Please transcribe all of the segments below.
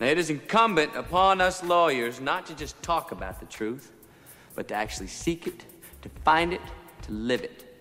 Now, it is incumbent upon us lawyers not to just talk about the truth, but to actually seek it, to find it, to live it.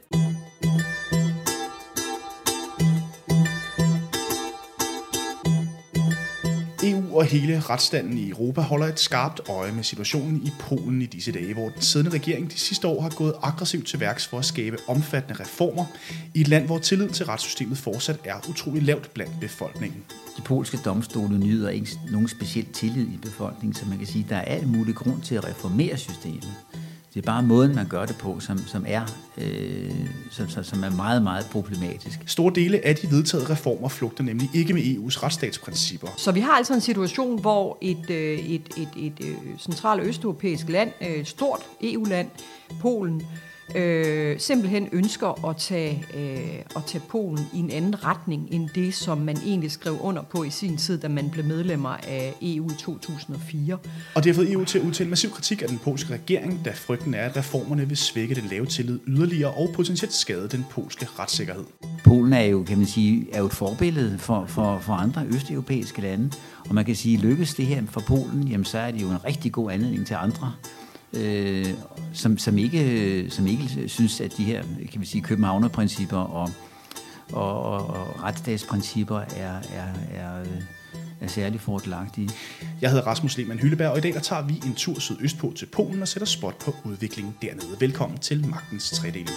EU og hele retsstanden i Europa holder et skarpt øje med situationen i Polen i disse dage, hvor den siddende regering de sidste år har gået aggressivt til værks for at skabe omfattende reformer i et land, hvor tillid til retssystemet fortsat er utrolig lavt blandt befolkningen. De polske domstole nyder ikke nogen speciel tillid i befolkningen, så man kan sige, at der er alt mulig grund til at reformere systemet. Det er bare måden, man gør det på, som, som, er, øh, som, som er meget, meget problematisk. Store dele af de vedtaget reformer flugter nemlig ikke med EU's retsstatsprincipper. Så vi har altså en situation, hvor et, øh, et, et, et, et centralt østeuropæisk land, et stort EU-land, Polen, øh, simpelthen ønsker at tage, øh, at tage Polen i en anden retning end det, som man egentlig skrev under på i sin tid, da man blev medlemmer af EU i 2004. Og det har fået EU til at udtale massiv kritik af den polske regering, da frygten er, at reformerne vil svække den lave tillid yderligere og potentielt skade den polske retssikkerhed. Polen er jo, kan man sige, er jo et forbillede for, for, for andre østeuropæiske lande, og man kan sige, lykkes det her for Polen, jamen så er det jo en rigtig god anledning til andre øh, som, som, ikke, som ikke synes, at de her kan vi sige, københavnerprincipper og, og, og, og retsstatsprincipper er, er, er, er særlig fordelagtige. Jeg hedder Rasmus Lehmann Hylleberg, og i dag der tager vi en tur sydøstpå til Polen og sætter spot på udviklingen dernede. Velkommen til Magtens Tredeling.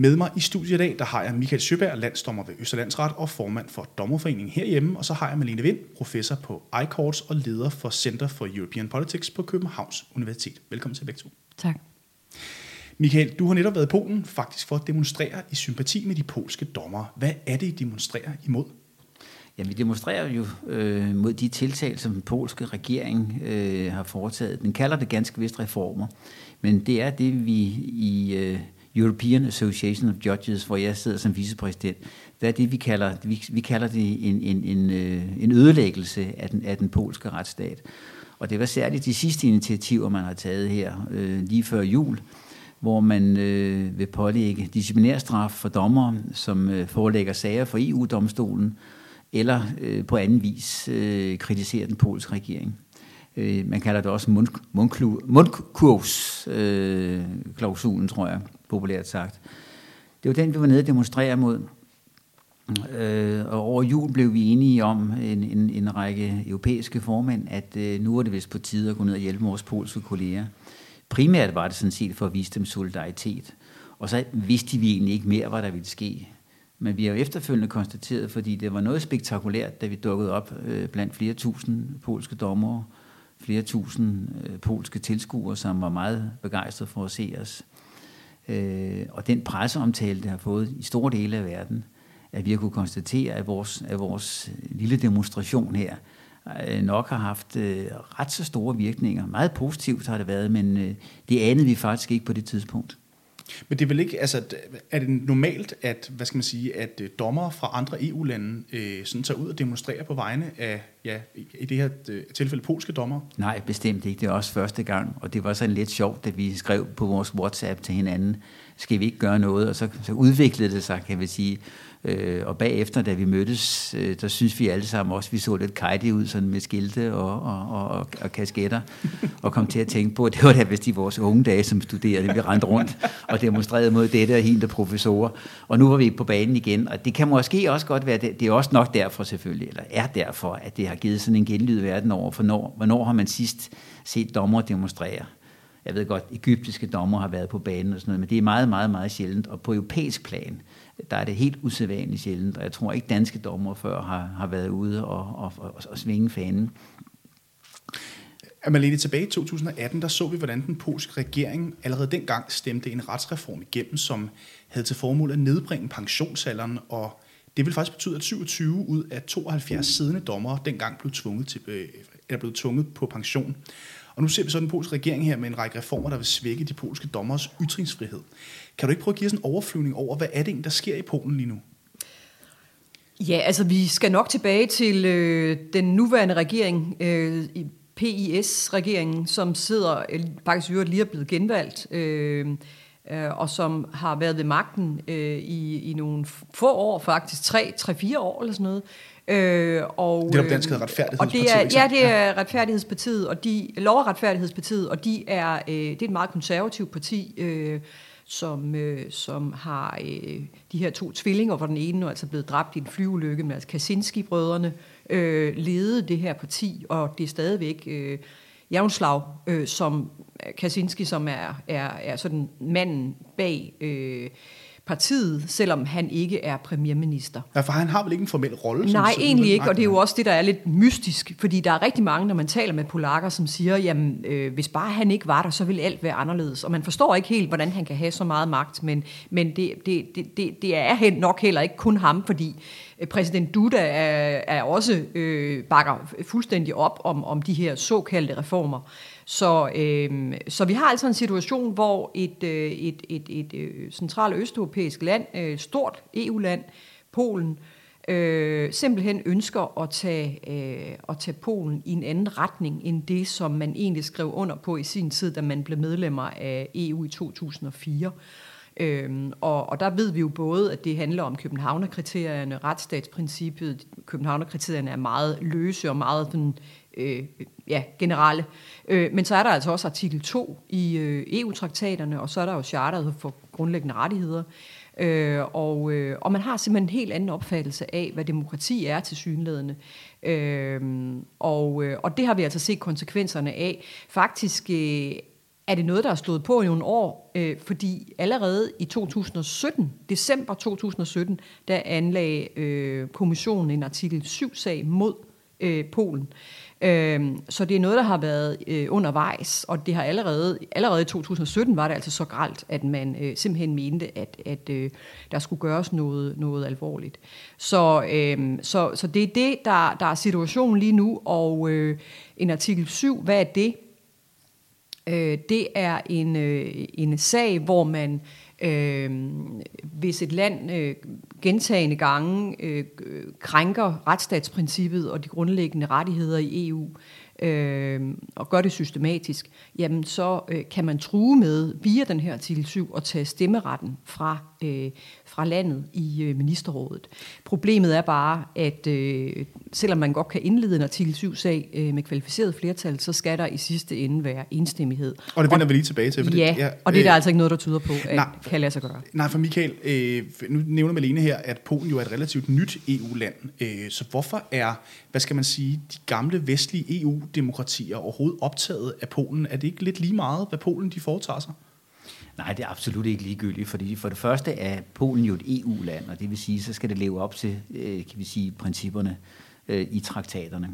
Med mig i studiet i dag, der har jeg Michael Søberg, landsdommer ved Østerlandsret og formand for Dommerforeningen herhjemme. Og så har jeg Malene Vind, professor på iCourts og leder for Center for European Politics på Københavns Universitet. Velkommen til begge to. Tak. Michael, du har netop været i Polen faktisk for at demonstrere i sympati med de polske dommere. Hvad er det, I demonstrerer imod? Ja, vi demonstrerer jo øh, mod de tiltag, som den polske regering øh, har foretaget. Den kalder det ganske vist reformer, men det er det, vi i... Øh, European Association of Judges, hvor jeg sidder som vicepræsident, det er det, vi kalder, vi, vi kalder det en, en, en, øh, en ødelæggelse af den, af den polske retsstat. Og det var særligt de sidste initiativer, man har taget her øh, lige før jul, hvor man øh, vil pålægge disciplinærstraf for dommer, som øh, forelægger sager for EU-domstolen, eller øh, på anden vis øh, kritiserer den polske regering. Øh, man kalder det også mundkursklausulen, øh, tror jeg populært sagt. Det var den, vi var nede og demonstrere mod. Øh, og over jul blev vi enige om, en, en, en række europæiske formænd, at øh, nu er det vist på tide at gå ned og hjælpe vores polske kolleger. Primært var det sådan set for at vise dem solidaritet. Og så vidste vi egentlig ikke mere, hvad der ville ske. Men vi har jo efterfølgende konstateret, fordi det var noget spektakulært, da vi dukkede op øh, blandt flere tusind polske dommere, flere tusind øh, polske tilskuere, som var meget begejstrede for at se os. Øh, og den presseomtale, det har fået i store dele af verden, at vi har kunne konstatere, at vores, at vores lille demonstration her øh, nok har haft øh, ret så store virkninger. Meget positivt har det været, men øh, det anede vi faktisk ikke på det tidspunkt. Men det er vel ikke, altså, er det normalt, at, hvad skal man sige, at dommer dommere fra andre EU-lande øh, sådan tager ud og demonstrerer på vegne af, ja, i det her øh, tilfælde polske dommer? Nej, bestemt ikke. Det er også første gang, og det var sådan lidt sjovt, da vi skrev på vores WhatsApp til hinanden, skal vi ikke gøre noget, og så, så udviklede det sig, kan vi sige, Øh, og bagefter, da vi mødtes, øh, der synes vi alle sammen også, vi så lidt kajtige ud sådan med skilte og, og, og, og kasketter, og kom til at tænke på, at det var da vist i vores unge dage som studerende, vi rendte rundt og demonstrerede mod dette og hende professorer. Og nu var vi på banen igen, og det kan måske også godt være, det, det er også nok derfor selvfølgelig, eller er derfor, at det har givet sådan en genlyd verden over, for når, hvornår har man sidst set dommer demonstrere? Jeg ved godt, egyptiske dommer har været på banen og sådan noget, men det er meget, meget, meget sjældent. Og på europæisk plan, der er det helt usædvanligt sjældent, og jeg tror ikke danske dommer før har, har været ude og, og, og, og svinge fanen. Malene, tilbage i 2018, der så vi, hvordan den polske regering allerede dengang stemte en retsreform igennem, som havde til formål at nedbringe pensionsalderen, og det vil faktisk betyde, at 27 ud af 72 siddende dommere dengang blev tvunget, til, øh, eller blev tvunget på pension. Og nu ser vi så den polske regering her med en række reformer, der vil svække de polske dommers ytringsfrihed. Kan du ikke prøve at give os en overflyvning over, hvad er det der sker i Polen lige nu? Ja, altså vi skal nok tilbage til øh, den nuværende regering, øh, PIS-regeringen, som sidder, øh, faktisk lige er blevet genvalgt. Øh, øh, og som har været ved magten øh, i, i nogle få år, faktisk tre, tre, fire år eller sådan noget. Øh, og, det er dansk retfærdighedspartiet. Og det er, ja, det er retfærdighedspartiet, og de, lov- og retfærdighedspartiet, og de er, øh, det er et meget konservativt parti, øh, som, øh, som har øh, de her to tvillinger, hvor den ene er altså blevet dræbt i en flyulykke, med altså Kaczynski-brødrene øh, ledede det her parti, og det er stadigvæk øh, Javnslag, øh, som Kaczynski, som er, er, er sådan manden bag øh, partiet, selvom han ikke er premierminister. Ja, for han har vel ikke en formel rolle? Nej, som, egentlig ikke, og det er jo også det, der er lidt mystisk, fordi der er rigtig mange, når man taler med polakker, som siger, jamen, øh, hvis bare han ikke var der, så ville alt være anderledes. Og man forstår ikke helt, hvordan han kan have så meget magt, men, men det, det, det, det, det er nok heller ikke kun ham, fordi øh, præsident Duda er, er også øh, bakker fuldstændig op om, om de her såkaldte reformer. Så, øh, så vi har altså en situation, hvor et, øh, et, et, et, øh, et østeuropæisk land, øh, stort EU-land, Polen, øh, simpelthen ønsker at tage, øh, at tage Polen i en anden retning end det, som man egentlig skrev under på i sin tid, da man blev medlemmer af EU i 2004. Øhm, og, og der ved vi jo både, at det handler om Københavnerkriterierne, retsstatsprincippet. Københavnerkriterierne er meget løse og meget sådan, øh, ja, generelle. Øh, men så er der altså også artikel 2 i øh, EU-traktaterne, og så er der jo charteret for grundlæggende rettigheder. Øh, og, øh, og man har simpelthen en helt anden opfattelse af, hvad demokrati er til synlædende. Øh, og, øh, og det har vi altså set konsekvenserne af. Faktisk øh, er det noget, der er stået på i nogle år, øh, fordi allerede i 2017, december 2017, der anlagde øh, kommissionen en artikel 7-sag mod øh, Polen. Øh, Øhm, så det er noget, der har været øh, undervejs, og det har allerede, allerede i 2017 var det altså så gralt, at man øh, simpelthen mente, at, at øh, der skulle gøres noget, noget alvorligt. Så, øh, så, så det er det, der, der er situationen lige nu, og øh, en artikel 7, hvad er det? Øh, det er en, øh, en sag, hvor man, øh, hvis et land øh, gentagende gange øh, krænker retsstatsprincippet og de grundlæggende rettigheder i EU, øh, og gør det systematisk, jamen så øh, kan man true med via den her artikel 7 at tage stemmeretten fra, øh, fra landet i øh, ministerrådet. Problemet er bare, at øh, selvom man godt kan indlede en artikel 7-sag øh, med kvalificeret flertal, så skal der i sidste ende være enstemmighed. Og det vender og, vi lige tilbage til. For ja, det, ja, og det er der øh, altså ikke noget, der tyder på, at nej, kan lade sig gøre. Nej, for Michael, øh, nu nævner Malene her, at Polen jo er et relativt nyt EU-land. Øh, så hvorfor er, hvad skal man sige, de gamle vestlige EU-demokratier overhovedet optaget af Polen? Er det ikke lidt lige meget, hvad Polen de foretager sig? Nej, det er absolut ikke ligegyldigt, fordi for det første er Polen jo et EU-land, og det vil sige, så skal det leve op til, øh, kan vi sige, principperne øh, i traktaterne.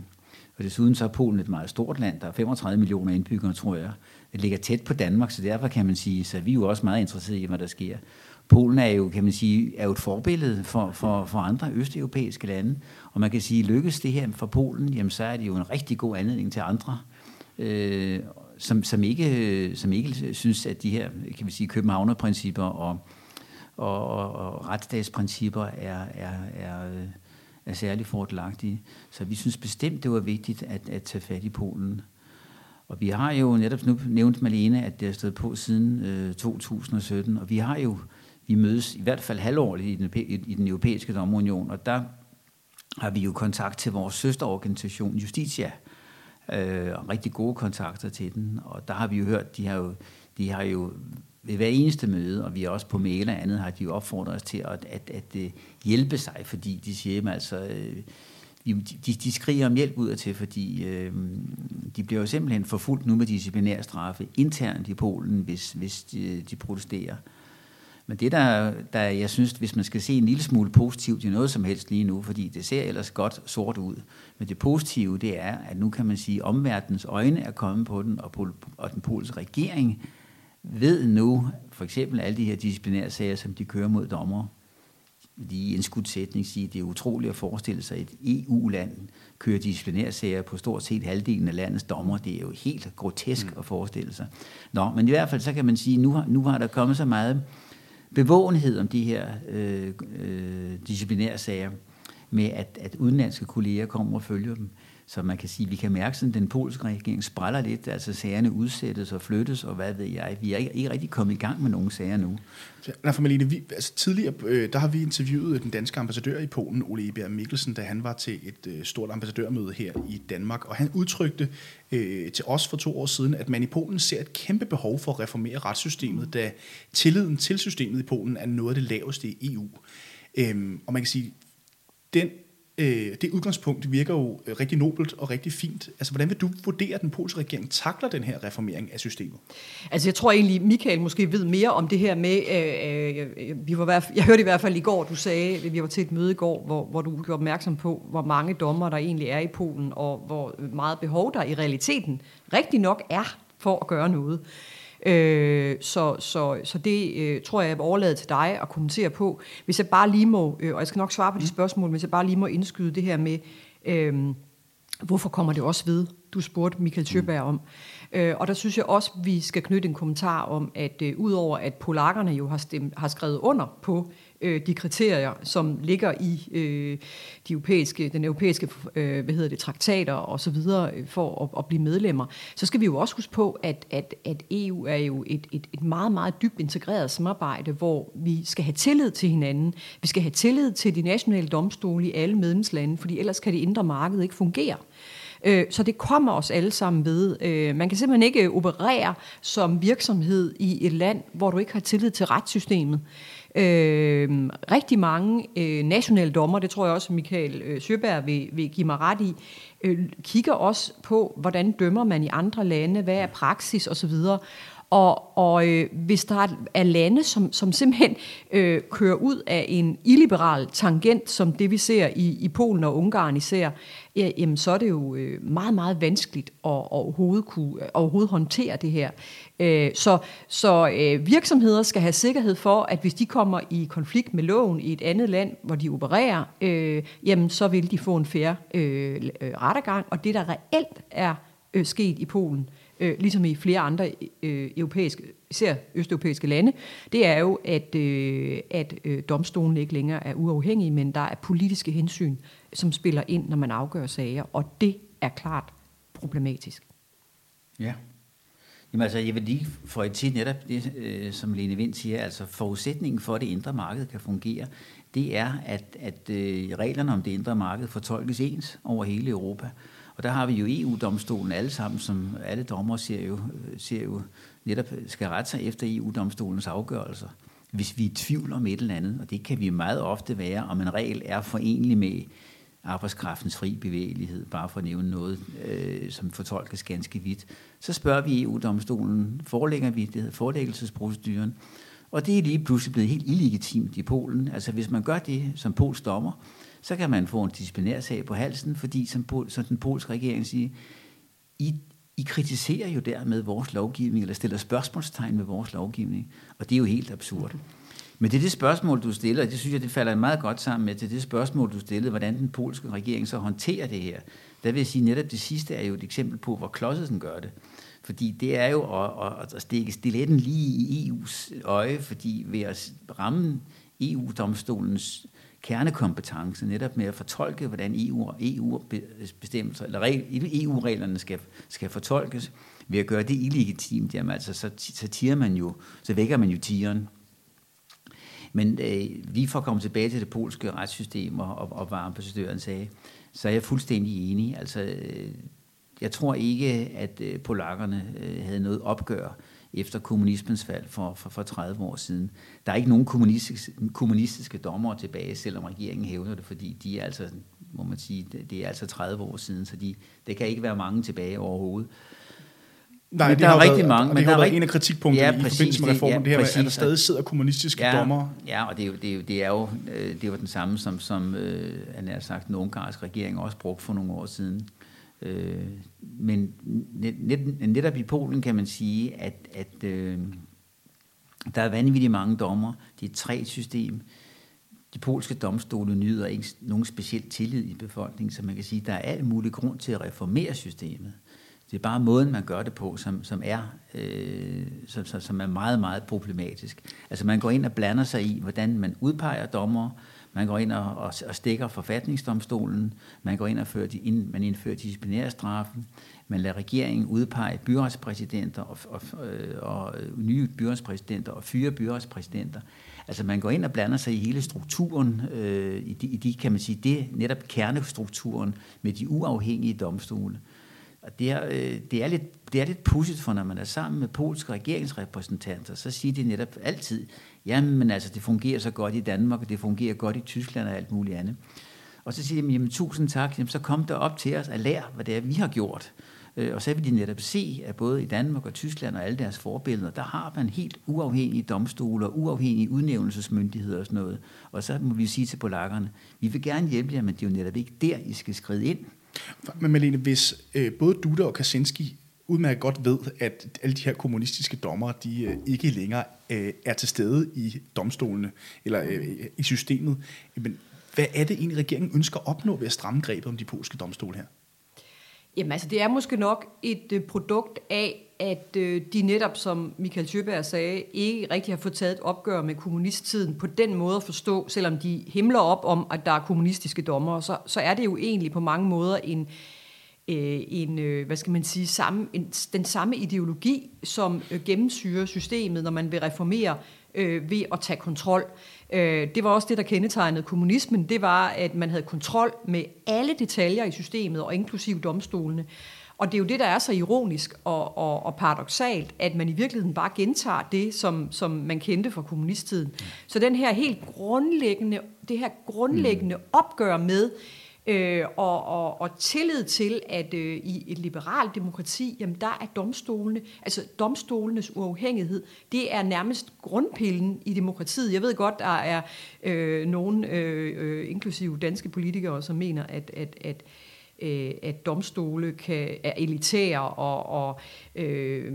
Og desuden så er Polen et meget stort land, der er 35 millioner indbyggere, tror jeg. Det ligger tæt på Danmark, så derfor kan man sige, så er vi jo også meget interesserede i, hvad der sker. Polen er jo, kan man sige, er jo et forbillede for, for, for andre østeuropæiske lande, og man kan sige, lykkes det her for Polen, jamen så er det jo en rigtig god anledning til andre øh, som, som, ikke, som ikke synes, at de her kan vi sige, københavnerprincipper og, og, og, og retsstatsprincipper er, er, er, er særlig fordelagtige. Så vi synes bestemt, det var vigtigt at, at tage fat i Polen. Og vi har jo netop nu nævnt Malene, at det er stået på siden øh, 2017, og vi har jo, vi mødes i hvert fald halvårligt i den, i den europæiske dommerunion, og der har vi jo kontakt til vores søsterorganisation Justitia, øh, rigtig gode kontakter til den, og der har vi jo hørt, de har jo, de har jo ved hver eneste møde, og vi er også på mail og andet, har de jo opfordret os til at, at, at, at hjælpe sig, fordi de siger, altså, øh, de, de skriger om hjælp ud af til, fordi øh, de bliver jo simpelthen forfulgt nu med disciplinær straffe internt i Polen, hvis, hvis de, de protesterer. Men det, der, der jeg synes, hvis man skal se en lille smule positivt i noget som helst lige nu, fordi det ser ellers godt sort ud, men det positive, det er, at nu kan man sige, at omverdens øjne er kommet på den, og, på, og den polske regering ved nu, for eksempel alle de her disciplinære sager, som de kører mod dommer, lige i en skudsætning sige, at det er utroligt at forestille sig, at et EU-land kører disciplinære sager på stort set halvdelen af landets dommer. Det er jo helt grotesk mm. at forestille sig. Nå, men i hvert fald så kan man sige, at nu har, nu har der kommet så meget bevågenhed om de her øh, øh, disciplinære sager, med at, at udenlandske kolleger kommer og følger dem. Så man kan sige, at vi kan mærke, at den polske regering spræller lidt, altså sagerne udsættes og flyttes, og hvad ved jeg. Vi er ikke, ikke rigtig kommet i gang med nogen sager nu. Nej, for Malene, vi, altså tidligere, øh, der har vi interviewet den danske ambassadør i Polen, Ole Eber Mikkelsen, da han var til et øh, stort ambassadørmøde her i Danmark, og han udtrykte øh, til os for to år siden, at man i Polen ser et kæmpe behov for at reformere retssystemet, da tilliden til systemet i Polen er noget af det laveste i EU. Øhm, og man kan sige, den øh, det udgangspunkt virker jo øh, rigtig nobelt og rigtig fint. Altså, hvordan vil du vurdere, at den polske regering takler den her reformering af systemet? Altså, jeg tror egentlig, Michael måske ved mere om det her med, øh, øh, vi var, jeg hørte i hvert fald i går, du sagde, vi var til et møde i går, hvor, hvor du gjorde opmærksom på, hvor mange dommer der egentlig er i Polen, og hvor meget behov der i realiteten rigtig nok er for at gøre noget. Øh, så, så, så det øh, tror jeg, jeg vil overlade til dig at kommentere på. Hvis jeg bare lige må, øh, og jeg skal nok svare på de mm. spørgsmål, hvis jeg bare lige må indskyde det her med, øh, hvorfor kommer det også ved? Du spurgte Michael Tjøberg om. Øh, og der synes jeg også, vi skal knytte en kommentar om, at øh, udover at polakkerne jo har, stemt, har skrevet under på øh, de kriterier, som ligger i øh, de europæiske, den europæiske øh, hvad hedder det, traktater og så videre øh, for at, at blive medlemmer, så skal vi jo også huske på, at, at, at EU er jo et, et, et meget, meget dybt integreret samarbejde, hvor vi skal have tillid til hinanden. Vi skal have tillid til de nationale domstole i alle medlemslande, fordi ellers kan det indre marked ikke fungere. Øh, så det kommer os alle sammen ved. Øh, man kan simpelthen ikke operere som virksomhed i et land, hvor du ikke har tillid til retssystemet. Øh, rigtig mange øh, nationale dommer, det tror jeg også Michael øh, Søberg vil, vil give mig ret i, øh, kigger også på, hvordan dømmer man i andre lande, hvad er praksis osv., og, og øh, hvis der er lande, som, som simpelthen øh, kører ud af en illiberal tangent, som det vi ser i, i Polen og Ungarn især, ja, jamen, så er det jo øh, meget, meget vanskeligt at, at overhovedet, kunne, at overhovedet håndtere det her. Øh, så så øh, virksomheder skal have sikkerhed for, at hvis de kommer i konflikt med loven i et andet land, hvor de opererer, øh, jamen, så vil de få en færre øh, øh, rettergang. Og det, der reelt er øh, sket i Polen, øh, Øh, ligesom i flere andre øh, europæiske, især østeuropæiske lande, det er jo, at, øh, at øh, domstolen ikke længere er uafhængig, men der er politiske hensyn, som spiller ind, når man afgør sager, og det er klart problematisk. Ja. Jamen altså, jeg vil lige få et til netop det, øh, som Lene Vind siger, altså forudsætningen for, at det indre marked kan fungere, det er, at, at øh, reglerne om det indre marked fortolkes ens over hele Europa. Og der har vi jo EU-domstolen alle sammen, som alle dommer ser jo, øh, ser jo netop skal rette sig efter EU-domstolens afgørelser. Hvis vi er i tvivl om et eller andet, og det kan vi meget ofte være, om en regel er forenlig med arbejdskraftens fri bevægelighed, bare for at nævne noget, øh, som fortolkes ganske vidt, så spørger vi EU-domstolen, forelægger vi, det hedder forelæggelsesproceduren, og det er lige pludselig blevet helt illegitimt i Polen. Altså hvis man gør det som polsk dommer, så kan man få en disciplinærsag på halsen, fordi som, som den polske regering siger, I, I kritiserer jo dermed vores lovgivning, eller stiller spørgsmålstegn ved vores lovgivning, og det er jo helt absurd. Men det er det spørgsmål, du stiller, og det synes jeg, det falder meget godt sammen med, det er det spørgsmål, du stillede, hvordan den polske regering så håndterer det her. Der vil jeg sige, netop det sidste er jo et eksempel på, hvor klodset gør det. Fordi det er jo at, at, at stikke stiletten lige i EU's øje, fordi ved at ramme EU-domstolens kernekompetence, netop med at fortolke, hvordan EU, EU-bestemmelser, eller EU-reglerne e skal, skal fortolkes, ved at gøre det illegitimt, jamen altså, så, så, tiger man jo, så vækker man jo tigeren. Men øh, lige for at komme tilbage til det polske retssystem, og, og, og hvad ambassadøren sagde, så er jeg fuldstændig enig. Altså, øh, jeg tror ikke, at øh, polakkerne øh, havde noget opgør efter kommunismens fald for, for, for 30 år siden. Der er ikke nogen kommunistiske, kommunistiske dommere tilbage, selvom regeringen hævder det, fordi de er altså, må man sige, det er altså 30 år siden, så de, det kan ikke være mange tilbage overhovedet. Nej, men det der er rigtig været, mange. Men det har været en af kritikpunkterne ja, præcis, i forbindelse med reformen, det, ja, det her præcis, at der stadig sidder kommunistiske ja, dommer. Ja, og det er jo, det er jo, det er jo, øh, det var den samme, som, som øh, han har sagt, den ungarske regering også brugte for nogle år siden. Øh, men net, net, netop i Polen kan man sige, at, at øh, der er vanvittigt mange dommer. Det er et træt system. De polske domstole nyder ikke nogen speciel tillid i befolkningen, så man kan sige, at der er alt mulig grund til at reformere systemet. Det er bare måden, man gør det på, som, som, er, øh, som, som er meget, meget problematisk. Altså man går ind og blander sig i, hvordan man udpeger dommer, man går ind og, og, og stikker forfatningsdomstolen. Man går ind og fører, de, ind, man indfører disciplinærstraffen. Man lader regeringen udpege byrådspræsidenter og, og, øh, og, og nye byrådspræsidenter og fyre byrådspræsidenter. Altså man går ind og blander sig i hele strukturen, øh, i, de, i de, kan man sige, det netop kernestrukturen med de uafhængige domstole. Og det er, øh, det er lidt, det er lidt pudsigt, for når man er sammen med polske regeringsrepræsentanter, så siger de netop altid, jamen altså, det fungerer så godt i Danmark, og det fungerer godt i Tyskland og alt muligt andet. Og så siger de, jamen tusind tak, jamen, så kom der op til os og lær, hvad det er, vi har gjort. Øh, og så vil de netop se, at både i Danmark og Tyskland og alle deres forbilleder, der har man helt uafhængige domstole og uafhængige udnævnelsesmyndigheder og sådan noget. Og så må vi sige til polakkerne, vi vil gerne hjælpe jer, men det er jo netop ikke der, I skal skride ind. Men Malene, hvis øh, både Duda og Kaczynski udmærket godt ved, at alle de her kommunistiske dommere, de øh, ikke længere øh, er til stede i domstolene eller øh, i systemet, men hvad er det egentlig, regeringen ønsker at opnå ved at stramme grebet om de polske domstole her? Jamen altså, det er måske nok et øh, produkt af, at øh, de netop, som Michael Tjøberg sagde, ikke rigtig har fået taget et opgør med kommunisttiden på den måde at forstå, selvom de himler op om, at der er kommunistiske dommer, så, så er det jo egentlig på mange måder en, øh, en øh, hvad skal man sige, samme, en, den samme ideologi, som øh, gennemsyrer systemet, når man vil reformere øh, ved at tage kontrol. Øh, Øh, det var også det, der kendetegnede kommunismen. Det var, at man havde kontrol med alle detaljer i systemet, og inklusive domstolene. Og det er jo det, der er så ironisk og, og, og paradoxalt, at man i virkeligheden bare gentager det, som, som man kendte fra kommunisttiden. Så den her helt grundlæggende, det her grundlæggende opgør med, øh, og, og, og tillid til, at øh, i et liberalt demokrati, jamen der er domstolene, altså domstolenes uafhængighed, det er nærmest grundpillen i demokratiet. Jeg ved godt, der er øh, nogen, øh, øh, inklusive danske politikere, som mener, at, at, at øh, at domstole kan, er elitære og, og øh,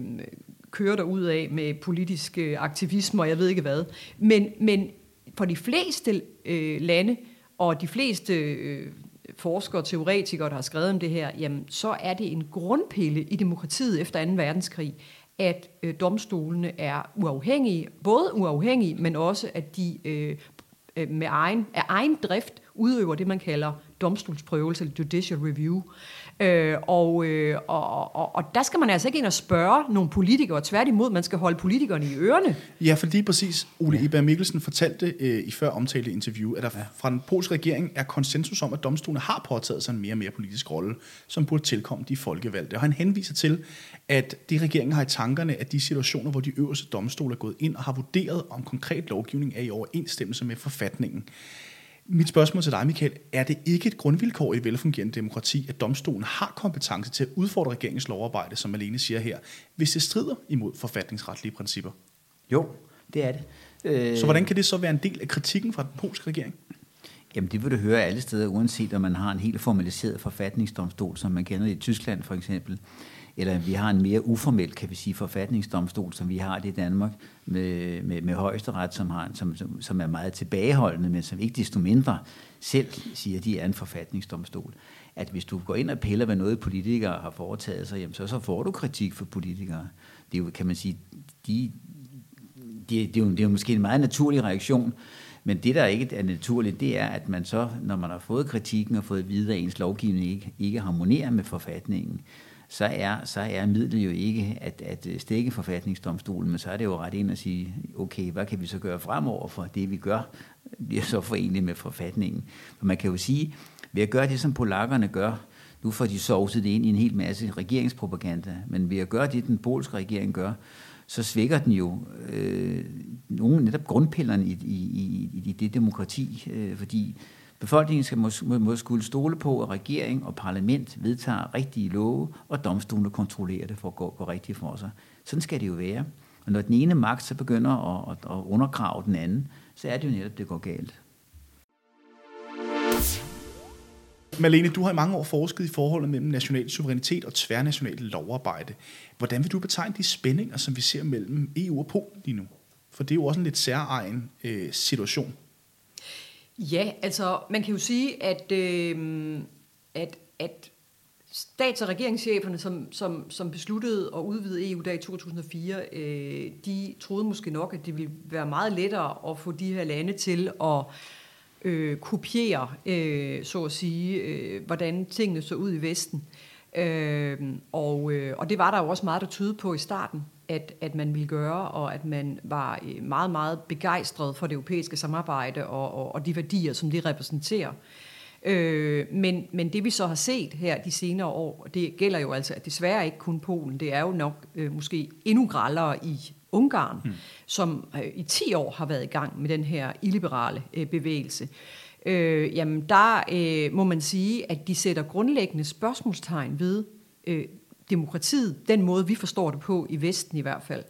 kører der ud af med politisk øh, aktivisme og jeg ved ikke hvad. Men, men for de fleste øh, lande og de fleste øh, forskere og teoretikere, der har skrevet om det her, jamen, så er det en grundpille i demokratiet efter 2. verdenskrig, at øh, domstolene er uafhængige, både uafhængige, men også at de øh, øh, med egen, af egen drift udøver det, man kalder domstolsprøvelse, eller judicial review. Øh, og, øh, og, og, og der skal man altså ikke ind og spørge nogle politikere. Tværtimod, man skal holde politikerne i ørerne. Ja, for lige præcis. Ole ja. Eber Mikkelsen fortalte øh, i før omtalte interview, at der ja. fra den polske regering er konsensus om, at domstolene har påtaget sig en mere og mere politisk rolle, som burde tilkomme de folkevalgte. Og han henviser til, at det regeringen har i tankerne, at de situationer, hvor de øverste domstole er gået ind og har vurderet, om konkret lovgivning er i overensstemmelse med forfatningen. Mit spørgsmål til dig, Michael, er det ikke et grundvilkår i et velfungerende demokrati, at domstolen har kompetence til at udfordre regeringens lovarbejde, som Malene siger her, hvis det strider imod forfatningsretlige principper? Jo, det er det. Øh... Så hvordan kan det så være en del af kritikken fra den polske regering? Jamen det vil du høre alle steder, uanset om man har en helt formaliseret forfatningsdomstol, som man kender i Tyskland for eksempel, eller vi har en mere uformel, kan vi sige, forfatningsdomstol, som vi har det i Danmark, med, med, med højesteret, som, har, som, som, som er meget tilbageholdende, men som ikke desto mindre selv siger, at de er en forfatningsdomstol. At hvis du går ind og piller, hvad noget politikere har foretaget sig, jamen så, så får du kritik for politikere. Det er jo, kan man sige, de, de, det, er jo, det er jo måske en meget naturlig reaktion, men det, der ikke er naturligt, det er, at man så, når man har fået kritikken og fået videre, at ens lovgivning ikke, ikke harmonerer med forfatningen, så er, så er midlet jo ikke at, at øh, stikke forfatningsdomstolen, men så er det jo ret ind at sige, okay, hvad kan vi så gøre fremover for det, vi gør, bliver så forenligt med forfatningen. For man kan jo sige, ved at gøre det, som polakkerne gør, nu får de sovset det ind i en hel masse regeringspropaganda, men ved at gøre det, den polske regering gør, så svækker den jo øh, nogle netop grundpillerne i, i, i, i det demokrati, øh, fordi Befolkningen skal må, må skulle stole på, at regering og parlament vedtager rigtige love, og domstolene kontrollerer det for at gå, gå rigtigt for sig. Sådan skal det jo være. Og når den ene magt så begynder at, at, at undergrave den anden, så er det jo netop, det går galt. Malene, du har i mange år forsket i forholdet mellem national suverænitet og tværnationalt lovarbejde. Hvordan vil du betegne de spændinger, som vi ser mellem EU og Polen lige nu? For det er jo også en lidt særegen øh, situation. Ja, altså man kan jo sige, at, øh, at, at stats- og regeringscheferne, som, som, som besluttede at udvide EU der i 2004, øh, de troede måske nok, at det ville være meget lettere at få de her lande til at øh, kopiere, øh, så at sige, øh, hvordan tingene så ud i Vesten. Øh, og, øh, og det var der jo også meget, der tyde på i starten, at, at man ville gøre, og at man var øh, meget, meget begejstret for det europæiske samarbejde og, og, og de værdier, som det repræsenterer. Øh, men, men det vi så har set her de senere år, det gælder jo altså at desværre ikke kun Polen, det er jo nok øh, måske endnu grallere i Ungarn, mm. som øh, i 10 år har været i gang med den her illiberale øh, bevægelse. Øh, jamen der øh, må man sige, at de sætter grundlæggende spørgsmålstegn ved øh, demokratiet, den måde vi forstår det på i Vesten i hvert fald.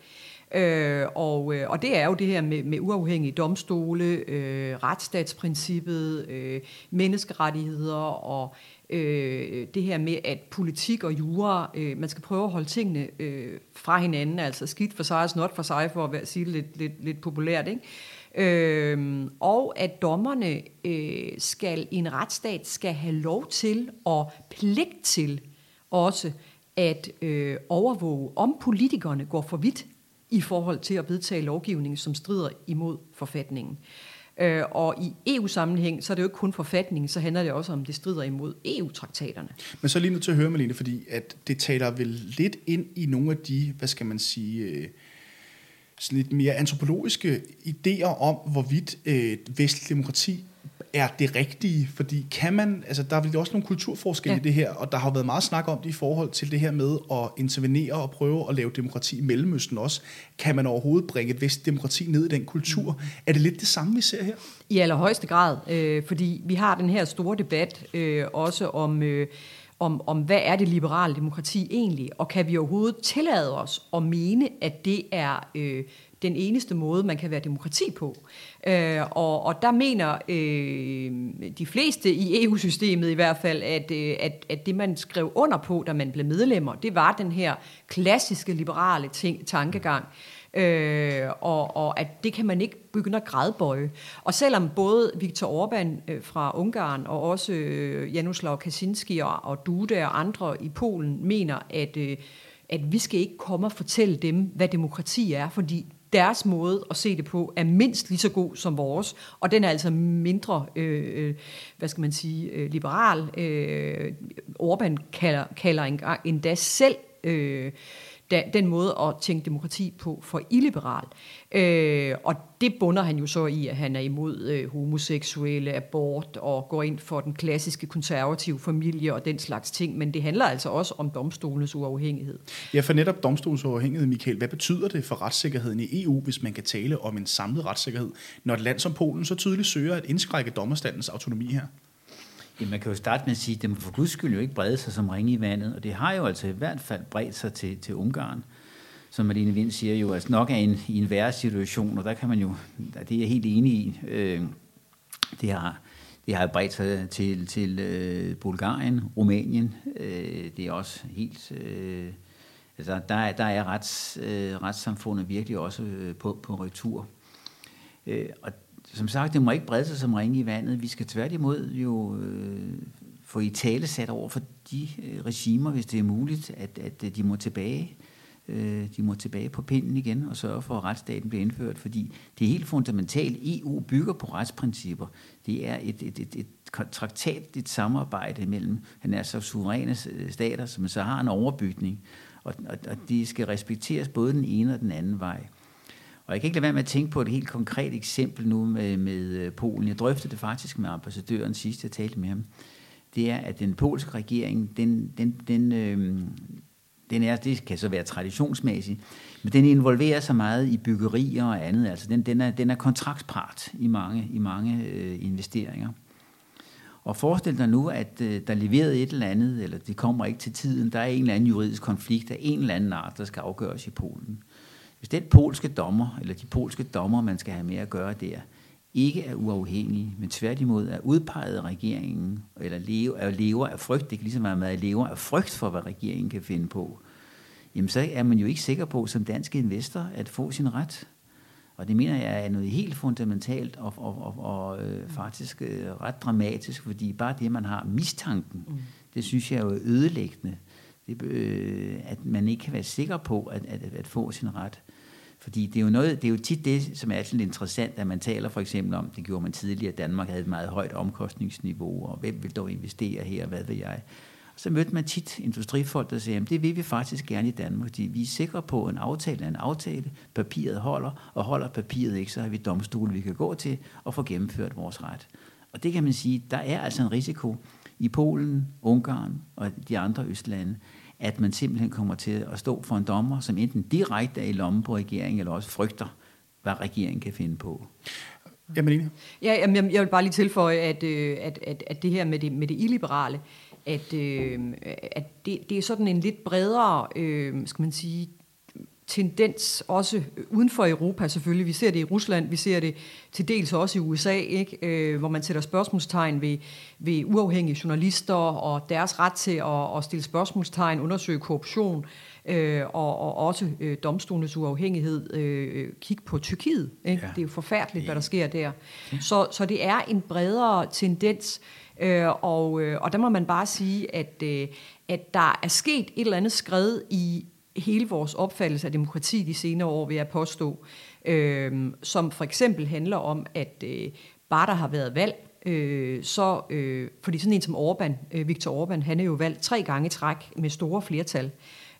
Øh, og, øh, og det er jo det her med, med uafhængige domstole, øh, retsstatsprincippet, øh, menneskerettigheder og øh, det her med, at politik og jura, øh, man skal prøve at holde tingene øh, fra hinanden, altså skidt for sig og snot for sig, for at sige det lidt, lidt, lidt populært, ikke? Øh, og at dommerne øh, skal i en retsstat skal have lov til og pligt til også at øh, overvåge, om politikerne går for vidt i forhold til at vedtage lovgivning, som strider imod forfatningen. Øh, og i EU-sammenhæng, så er det jo ikke kun forfatningen, så handler det også om, det strider imod EU-traktaterne. Men så lige nu til at høre, Malene, fordi at det taler vel lidt ind i nogle af de, hvad skal man sige, øh, lidt mere antropologiske idéer om, hvorvidt øh, vestlig demokrati er det rigtige, fordi kan man, altså der er vel også nogle kulturforskelle ja. i det her, og der har været meget snak om det i forhold til det her med at intervenere og prøve at lave demokrati i Mellemøsten også. Kan man overhovedet bringe et vestlig demokrati ned i den kultur? Mm. Er det lidt det samme, vi ser her? I allerhøjeste grad, øh, fordi vi har den her store debat øh, også om... Øh, om, om, hvad er det liberale demokrati egentlig, og kan vi overhovedet tillade os at mene, at det er øh, den eneste måde, man kan være demokrati på. Øh, og, og der mener øh, de fleste i EU-systemet i hvert fald, at, øh, at, at det man skrev under på, da man blev medlemmer, det var den her klassiske liberale ting, tankegang. Øh, øh, og, og at det kan man ikke begynde at gradbøje. Og selvom både Viktor Orbán øh, fra Ungarn og også øh, Januslav Kaczynski og, og Duda og andre i Polen mener, at, øh, at vi skal ikke komme og fortælle dem, hvad demokrati er, fordi deres måde at se det på er mindst lige så god som vores, og den er altså mindre, øh, øh hvad skal man sige, øh, liberal. Øh, Orbán kalder, kalder endda selv øh, da, den måde at tænke demokrati på for illiberal. Øh, og det bunder han jo så i, at han er imod øh, homoseksuelle, abort og går ind for den klassiske konservative familie og den slags ting. Men det handler altså også om domstolens uafhængighed. Ja, for netop domstolens uafhængighed, Michael. Hvad betyder det for retssikkerheden i EU, hvis man kan tale om en samlet retssikkerhed, når et land som Polen så tydeligt søger at indskrække dommerstandens autonomi her? Ja, man kan jo starte med at sige, at det må for guds skyld jo ikke brede sig som ringe i vandet, og det har jo altså i hvert fald bredt sig til, til Ungarn, som Marlene Vind siger jo, altså nok er en, i en værre situation, og der kan man jo, det er jeg helt enig i, øh, det har, det har bredt sig til, til øh, Bulgarien, Rumænien, øh, det er også helt, øh, altså der, der er rets, øh, retssamfundet virkelig også øh, på, på retur. Øh, og som sagt, det må ikke brede sig som ringe i vandet. Vi skal tværtimod jo øh, få i tale sat over for de øh, regimer, hvis det er muligt, at, at øh, de må tilbage øh, de må tilbage på pinden igen og sørge for, at retsstaten bliver indført, fordi det er helt fundamentalt. EU bygger på retsprincipper. Det er et, et, et, et traktatligt samarbejde mellem han er så suveræne øh, stater, som så har en overbygning, og, og, og de skal respekteres både den ene og den anden vej. Og jeg kan ikke lade være med at tænke på et helt konkret eksempel nu med, med øh, Polen. Jeg drøftede det faktisk med ambassadøren sidst, jeg talte med ham. Det er, at den polske regering, den, den, den, øh, den er, det kan så være traditionsmæssigt, men den involverer sig meget i byggerier og andet. Altså den, den, er, den er kontraktspart i mange, i mange øh, investeringer. Og forestil dig nu, at øh, der er leveret et eller andet, eller det kommer ikke til tiden, der er en eller anden juridisk konflikt af en eller anden art, der skal afgøres i Polen. Hvis den polske dommer, eller de polske dommer, man skal have med at gøre der, ikke er uafhængige, men tværtimod er udpeget af regeringen, eller lever, er lever af frygt, det kan ligesom være med at lever af frygt for, hvad regeringen kan finde på, jamen så er man jo ikke sikker på som dansk investor at få sin ret. Og det mener jeg er noget helt fundamentalt og, og, og, og øh, faktisk øh, ret dramatisk, fordi bare det, man har mistanken, mm. det synes jeg er jo ødelæggende. Det, øh, at man ikke kan være sikker på at, at, at få sin ret. Fordi det er jo, noget, det er jo tit det, som er lidt interessant, at man taler for eksempel om, det gjorde man tidligere, at Danmark havde et meget højt omkostningsniveau, og hvem vil dog investere her, hvad ved jeg. Så mødte man tit industrifolk, der sagde, at det vil vi faktisk gerne i Danmark, fordi vi er sikre på, at en aftale er en aftale, papiret holder, og holder papiret ikke, så har vi domstole, vi kan gå til og få gennemført vores ret. Og det kan man sige, der er altså en risiko i Polen, Ungarn og de andre østlande, at man simpelthen kommer til at stå for en dommer, som enten direkte er i lommen på regeringen, eller også frygter, hvad regeringen kan finde på. Jamen, ja, jamen, jeg vil bare lige tilføje, at, øh, at, at, at det her med det, med det illiberale, at, øh, at det, det er sådan en lidt bredere, øh, skal man sige, tendens også uden for Europa selvfølgelig. Vi ser det i Rusland, vi ser det til dels også i USA, ikke? Øh, hvor man sætter spørgsmålstegn ved, ved uafhængige journalister og deres ret til at, at stille spørgsmålstegn, undersøge korruption øh, og, og også øh, domstolenes uafhængighed. Øh, kig på Tyrkiet. Ikke? Ja. Det er jo forfærdeligt, hvad der sker der. Så, så det er en bredere tendens, øh, og, øh, og der må man bare sige, at, øh, at der er sket et eller andet skred i hele vores opfattelse af demokrati de senere år, vil jeg påstå, øh, som for eksempel handler om, at øh, bare der har været valg, øh, så, øh, fordi sådan en som Orbán, øh, Viktor Orbán, han er jo valgt tre gange i træk med store flertal.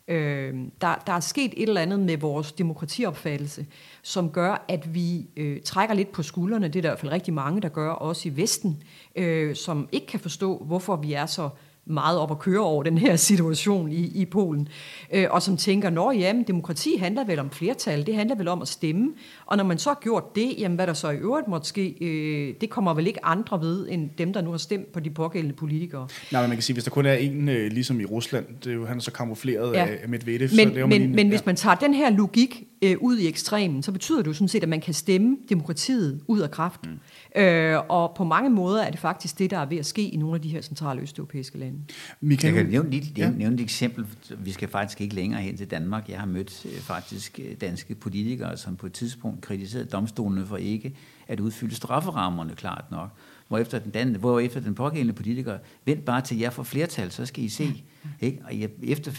Øh, der, der er sket et eller andet med vores demokratiopfattelse, som gør, at vi øh, trækker lidt på skuldrene. Det er der i hvert fald rigtig mange, der gør, også i Vesten, øh, som ikke kan forstå, hvorfor vi er så meget op at køre over den her situation i, i Polen, øh, og som tænker, nå jamen, demokrati handler vel om flertal, det handler vel om at stemme, og når man så har gjort det, jamen hvad der så i øvrigt måtte ske, øh, det kommer vel ikke andre ved, end dem, der nu har stemt på de pågældende politikere. Nej, men man kan sige, hvis der kun er en, øh, ligesom i Rusland, det er jo, han er så kamufleret ja. af Medvedev, men, så laver men, en, Men ja. hvis man tager den her logik øh, ud i ekstremen, så betyder det jo sådan set, at man kan stemme demokratiet ud af kraften. Mm. Øh, og på mange måder er det faktisk det, der er ved at ske i nogle af de her centrale østeuropæiske lande. Michael, jeg kan nævne, lige, ja. nævne et eksempel. Vi skal faktisk ikke længere hen til Danmark. Jeg har mødt øh, faktisk øh, danske politikere, som på et tidspunkt kritiserede domstolene for ikke at udfylde strafferammerne klart nok. Hvor efter den, dan, hvor efter den pågældende politiker, vent bare til jer får flertal, så skal I se. Ikke? Og jeg, efter,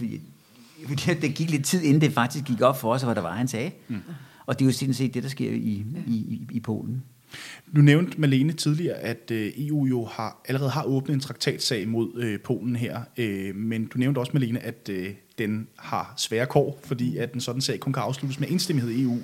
det gik lidt tid, inden det faktisk gik op for os, hvad der var, han sagde. Mm. Og det er jo sådan set det, der sker i, i, i, i Polen. Nu nævnte Malene tidligere, at øh, EU jo har, allerede har åbnet en traktatsag mod øh, Polen her, øh, men du nævnte også, Malene, at øh, den har svære kår, fordi at en sådan sag kun kan afsluttes med enstemmighed i EU.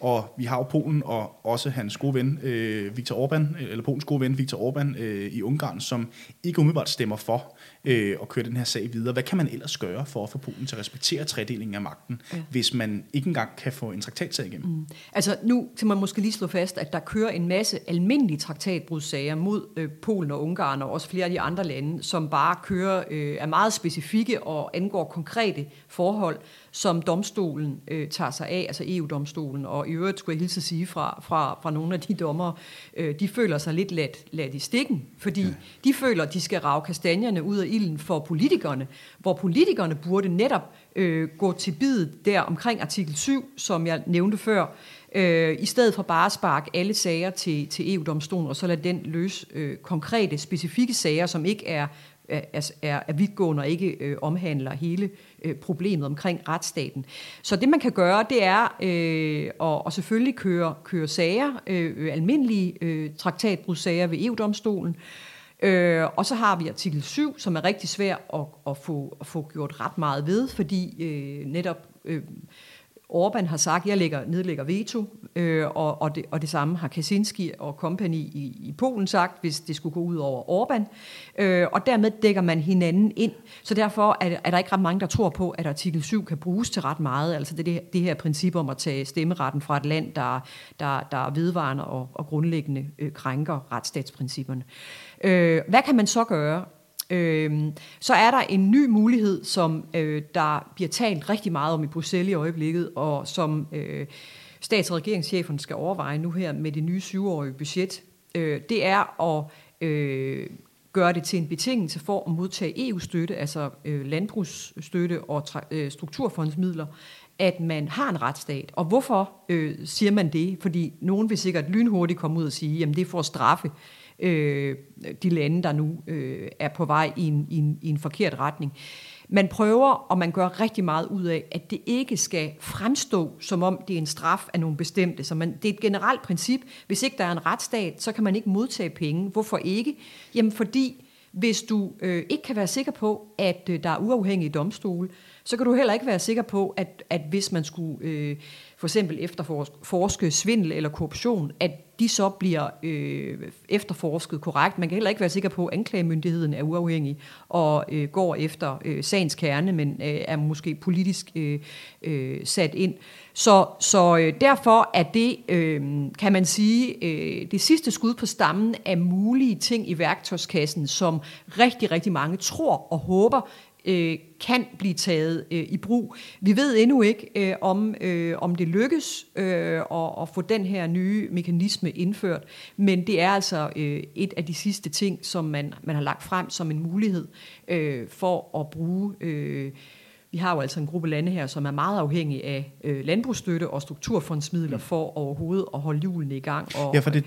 Og vi har jo Polen og også hans gode ven, øh, Viktor Orbán, eller Polens gode ven, Viktor Orbán øh, i Ungarn, som ikke umiddelbart stemmer for øh, at køre den her sag videre. Hvad kan man ellers gøre for at få Polen til at respektere tredelingen af magten, ja. hvis man ikke engang kan få en traktatsag igennem? Mm. Altså nu kan man måske lige slå fast, at der kører en masse almindelige traktatbrudssager mod øh, Polen og Ungarn og også flere af de andre lande, som bare kører, øh, er meget specifikke og angår konkrete forhold, som domstolen øh, tager sig af, altså EU-domstolen, og i øvrigt skulle jeg hilse at sige fra, fra, fra nogle af de dommer, øh, de føler sig lidt ladt, ladt i stikken, fordi ja. de føler, at de skal rave kastanjerne ud af ilden for politikerne, hvor politikerne burde netop øh, gå til bidet der omkring artikel 7, som jeg nævnte før, øh, i stedet for bare at sparke alle sager til, til EU-domstolen, og så lade den løse øh, konkrete, specifikke sager, som ikke er er, er, er vidtgående og ikke øh, omhandler hele øh, Øh, problemet omkring retsstaten. Så det man kan gøre, det er øh, at, at selvfølgelig køre, køre sager, øh, almindelige øh, traktatbrudssager ved EU-domstolen, Øh, og så har vi artikel 7, som er rigtig svær at, at, få, at få gjort ret meget ved, fordi øh, netop øh, Orbán har sagt, at jeg lægger, nedlægger veto, øh, og, og, det, og det samme har Kaczynski og company i, i Polen sagt, hvis det skulle gå ud over Orbán. Øh, og dermed dækker man hinanden ind. Så derfor er, er der ikke ret mange, der tror på, at artikel 7 kan bruges til ret meget. Altså det, det, det her princip om at tage stemmeretten fra et land, der, der, der er vedvarende og, og grundlæggende øh, krænker retsstatsprincipperne. Øh, hvad kan man så gøre? Øh, så er der en ny mulighed, som øh, der bliver talt rigtig meget om i Bruxelles i øjeblikket, og som øh, stats- og regeringschefen skal overveje nu her med det nye syvårige budget. Øh, det er at øh, gøre det til en betingelse for at modtage EU-støtte, altså øh, landbrugsstøtte og øh, strukturfondsmidler, at man har en retsstat. Og hvorfor øh, siger man det? Fordi nogen vil sikkert lynhurtigt komme ud og sige, jamen det er for at straffe øh, de lande, der nu øh, er på vej i en, i, en, i en forkert retning. Man prøver, og man gør rigtig meget ud af, at det ikke skal fremstå, som om det er en straf af nogle bestemte. Så man, det er et generelt princip. Hvis ikke der er en retsstat, så kan man ikke modtage penge. Hvorfor ikke? Jamen fordi, hvis du øh, ikke kan være sikker på, at øh, der er uafhængige domstole, så kan du heller ikke være sikker på, at, at hvis man skulle øh, for eksempel efterforske svindel eller korruption, at de så bliver øh, efterforsket korrekt. Man kan heller ikke være sikker på, at anklagemyndigheden er uafhængig og øh, går efter øh, sagens kerne, men øh, er måske politisk øh, øh, sat ind. Så, så øh, derfor er det, øh, kan man sige, øh, det sidste skud på stammen af mulige ting i værktøjskassen, som rigtig, rigtig mange tror og håber øh, kan blive taget øh, i brug. Vi ved endnu ikke, øh, om, øh, om det lykkes øh, at, at få den her nye mekanisme indført, men det er altså øh, et af de sidste ting, som man, man har lagt frem som en mulighed øh, for at bruge øh, vi har jo altså en gruppe lande her, som er meget afhængige af øh, landbrugsstøtte og strukturfondsmidler mm. for overhovedet at holde hjulene i gang. Og, ja, for det,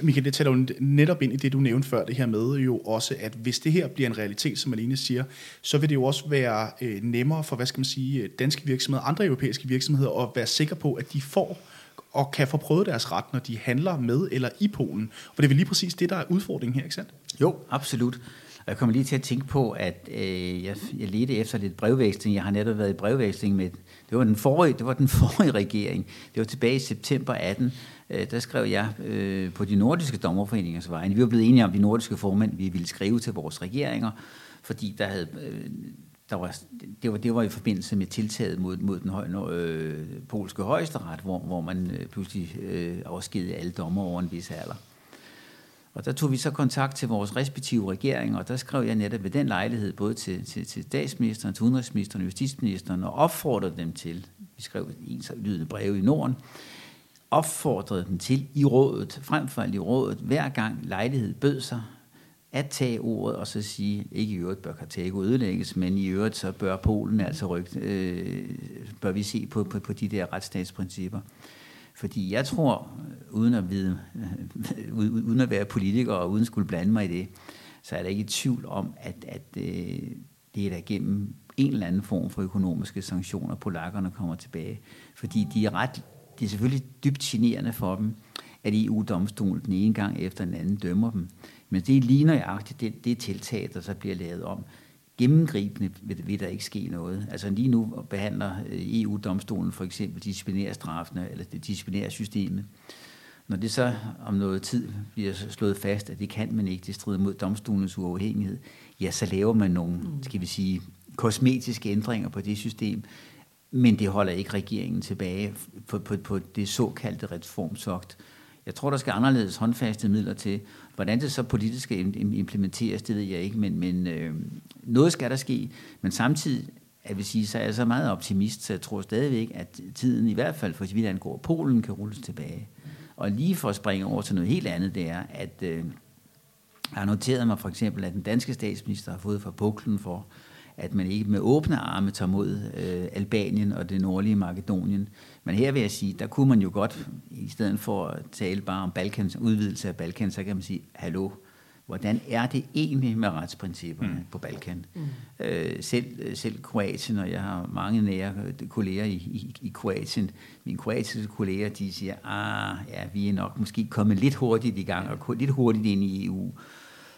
Michael, det taler jo netop ind i det, du nævnte før, det her med jo også, at hvis det her bliver en realitet, som Aline siger, så vil det jo også være øh, nemmere for, hvad skal man sige, danske virksomheder, andre europæiske virksomheder, at være sikre på, at de får og kan få prøvet deres ret, når de handler med eller i Polen. For det er vel lige præcis det, der er udfordringen her, ikke sandt? Jo, absolut. Og jeg kommer lige til at tænke på, at øh, jeg, jeg ledte efter lidt brevveksling. Jeg har netop været i brevveksling med, det var den forrige, det var den forrige regering. Det var tilbage i september 18. Øh, der skrev jeg øh, på de nordiske dommerforeningers vegne. Vi var blevet enige om, de nordiske formænd, vi ville skrive til vores regeringer, fordi der havde... Øh, der var, det, var, det var i forbindelse med tiltaget mod, mod den høj, øh, polske højesteret, hvor, hvor man øh, pludselig øh, afskedede alle dommer over en vis alder. Og der tog vi så kontakt til vores respektive regeringer, og der skrev jeg netop ved den lejlighed, både til, til, til statsministeren, til udenrigsministeren og justitsministeren, og opfordrede dem til, vi skrev en så lydende breve i Norden, opfordrede dem til i rådet, frem for alt i rådet, hver gang lejlighed bød sig, at tage ordet og så sige, ikke i øvrigt bør Kartago ødelægges, men i øvrigt så bør Polen altså rykke, øh, bør vi se på, på, på de der retsstatsprincipper. Fordi jeg tror, uden at, vide, øh, uden at være politiker og uden at skulle blande mig i det, så er der ikke i tvivl om, at, at øh, det er der gennem en eller anden form for økonomiske sanktioner, polakkerne kommer tilbage. Fordi de er, ret, det er selvfølgelig dybt generende for dem, at EU-domstolen den ene gang efter den anden dømmer dem. Men det ligner lige nøjagtigt det, det tiltag, der så bliver lavet om gennemgribende vil, vil der ikke ske noget. Altså lige nu behandler øh, EU-domstolen for eksempel disciplinærstraffene, eller det disciplinærsystemet. Når det så om noget tid bliver slået fast, at det kan man ikke, det strider mod domstolens uafhængighed, ja, så laver man nogle, mm. skal vi sige, kosmetiske ændringer på det system, men det holder ikke regeringen tilbage på, på, på det såkaldte reformsogt. Jeg tror, der skal anderledes håndfaste midler til. Hvordan det så politisk skal implementeres, det ved jeg ikke, men, men øh, noget skal der ske, men samtidig jeg vil sige, så er jeg så meget optimist, så jeg tror stadigvæk, at tiden i hvert fald for så vidt angår Polen kan rulles tilbage. Og lige for at springe over til noget helt andet, det er, at øh, jeg har noteret mig for eksempel, at den danske statsminister har fået fra Buklen for, at man ikke med åbne arme tager mod øh, Albanien og det nordlige Makedonien. Men her vil jeg sige, der kunne man jo godt, i stedet for at tale bare om Balkans, udvidelse af Balkan, så kan man sige, hallo, hvordan er det egentlig med retsprincipperne mm. på Balkan? Mm. Øh, selv, selv Kroatien, og jeg har mange nære kolleger i, i, i Kroatien, mine kroatiske kolleger, de siger, ah, ja, vi er nok måske kommet lidt hurtigt i gang, og lidt hurtigt ind i EU.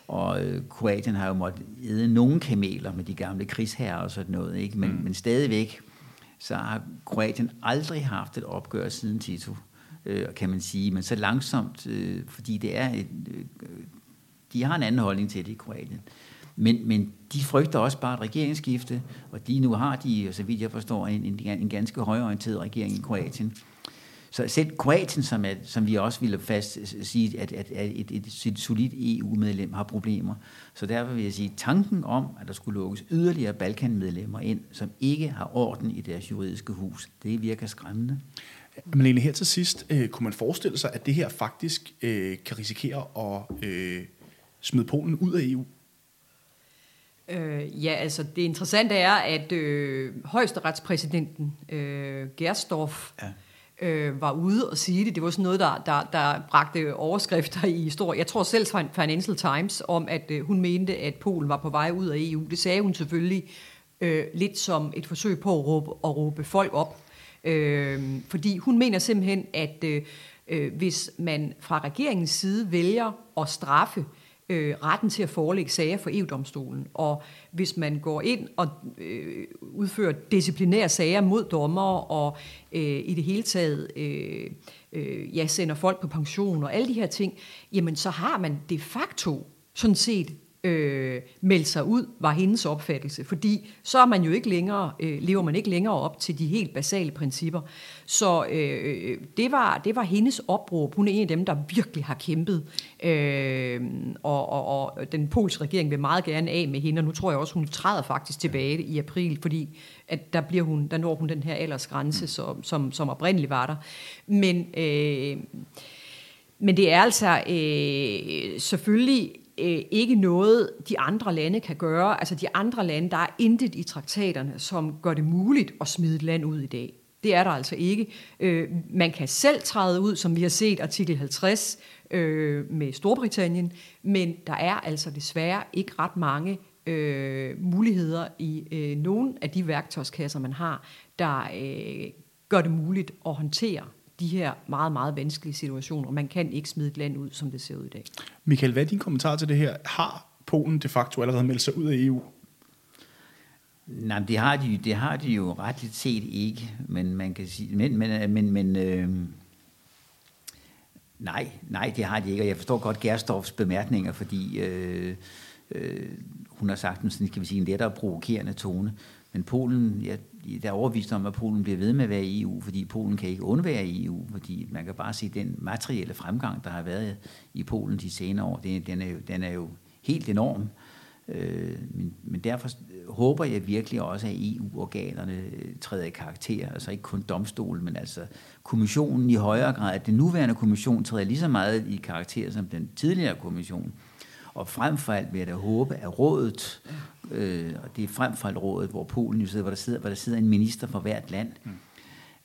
Og øh, Kroatien har jo måttet æde nogle kameler med de gamle krigsherrer og sådan noget, ikke? Men, mm. men stadigvæk, så har Kroatien aldrig haft et opgør siden Tito, øh, kan man sige. Men så langsomt, øh, fordi det er et, øh, de har en anden holdning til det i Kroatien. Men, men de frygter også bare et regeringsskifte, og de nu har de, så vidt jeg forstår, en, en, en ganske højorienteret regering i Kroatien. Så selv Kroatien, som, er, som vi også ville fast sige, at, at, at et, et, et solidt EU-medlem har problemer. Så derfor vil jeg sige, at tanken om, at der skulle lukkes yderligere Balkan-medlemmer ind, som ikke har orden i deres juridiske hus, det virker skræmmende. Men her til sidst, øh, kunne man forestille sig, at det her faktisk øh, kan risikere at øh, smide Polen ud af EU? Øh, ja, altså det interessante er, at øh, højesteretspræsidenten øh, Gerstorff ja øh, var ude og sige det. Det var sådan noget, der, der, der bragte overskrifter i stor... Jeg tror selv Financial Times om, at øh, hun mente, at Polen var på vej ud af EU. Det sagde hun selvfølgelig øh, lidt som et forsøg på at råbe, at råbe folk op. Øh, fordi hun mener simpelthen, at øh, øh hvis man fra regeringens side vælger at straffe øh, Øh, retten til at forelægge sager for EU-domstolen, og hvis man går ind og øh, udfører disciplinære sager mod dommer og øh, i det hele taget øh, øh, ja, sender folk på pension og alle de her ting, jamen så har man de facto sådan set øh, melde sig ud, var hendes opfattelse. Fordi så er man jo ikke længere, øh, lever man ikke længere op til de helt basale principper. Så øh, det, var, det var hendes opråb. Hun er en af dem, der virkelig har kæmpet. Øh, og, og, og den polske regering vil meget gerne af med hende, og nu tror jeg også, hun træder faktisk tilbage i april, fordi at der, bliver hun, der når hun den her aldersgrænse, som, som, som oprindeligt var der. Men... Øh, men det er altså øh, selvfølgelig øh, ikke noget, de andre lande kan gøre. Altså de andre lande, der er intet i traktaterne, som gør det muligt at smide et land ud i dag. Det er der altså ikke. Øh, man kan selv træde ud, som vi har set artikel 50 øh, med Storbritannien, men der er altså desværre ikke ret mange øh, muligheder i øh, nogen af de værktøjskasser, man har, der øh, gør det muligt at håndtere de her meget, meget vanskelige situationer. Man kan ikke smide et land ud, som det ser ud i dag. Michael, hvad er din kommentar til det her? Har Polen de facto allerede meldt sig ud af EU? Nej, det har de, det har de jo retligt set ikke, men man kan sige, men, men, men, men øh, nej, nej, det har de ikke, og jeg forstår godt Gerstorffs bemærkninger, fordi øh, øh, hun har sagt en, sådan, skal vi sige, en lettere provokerende tone, men Polen, ja, der er overvist om, at Polen bliver ved med at være i EU, fordi Polen kan ikke undvære EU, fordi man kan bare se den materielle fremgang, der har været i Polen de senere år, det, den, er jo, den er jo helt enorm. Øh, men, men derfor håber jeg virkelig også, at EU-organerne øh, træder i karakter, altså ikke kun domstolen, men altså kommissionen i højere grad, at den nuværende kommission træder lige så meget i karakter som den tidligere kommission. Og frem for alt vil jeg da håbe, at rådet, øh, og det er frem for alt rådet, hvor Polen jo sidder, hvor der sidder, hvor der sidder en minister for hvert land. Mm.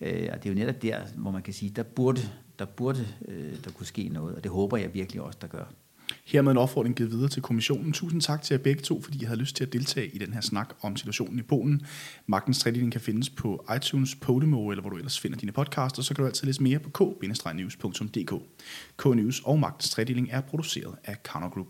Øh, og det er jo netop der, hvor man kan sige, der burde, der burde øh, der kunne ske noget, og det håber jeg virkelig også, der gør. Hermed en opfordring givet videre til kommissionen. Tusind tak til jer begge to, fordi I havde lyst til at deltage i den her snak om situationen i Polen. Magtens tredeling kan findes på iTunes, Podimo, eller hvor du ellers finder dine podcasts, og så kan du altid læse mere på k-news.dk. K-News og Magtens tredeling er produceret af Karner Group.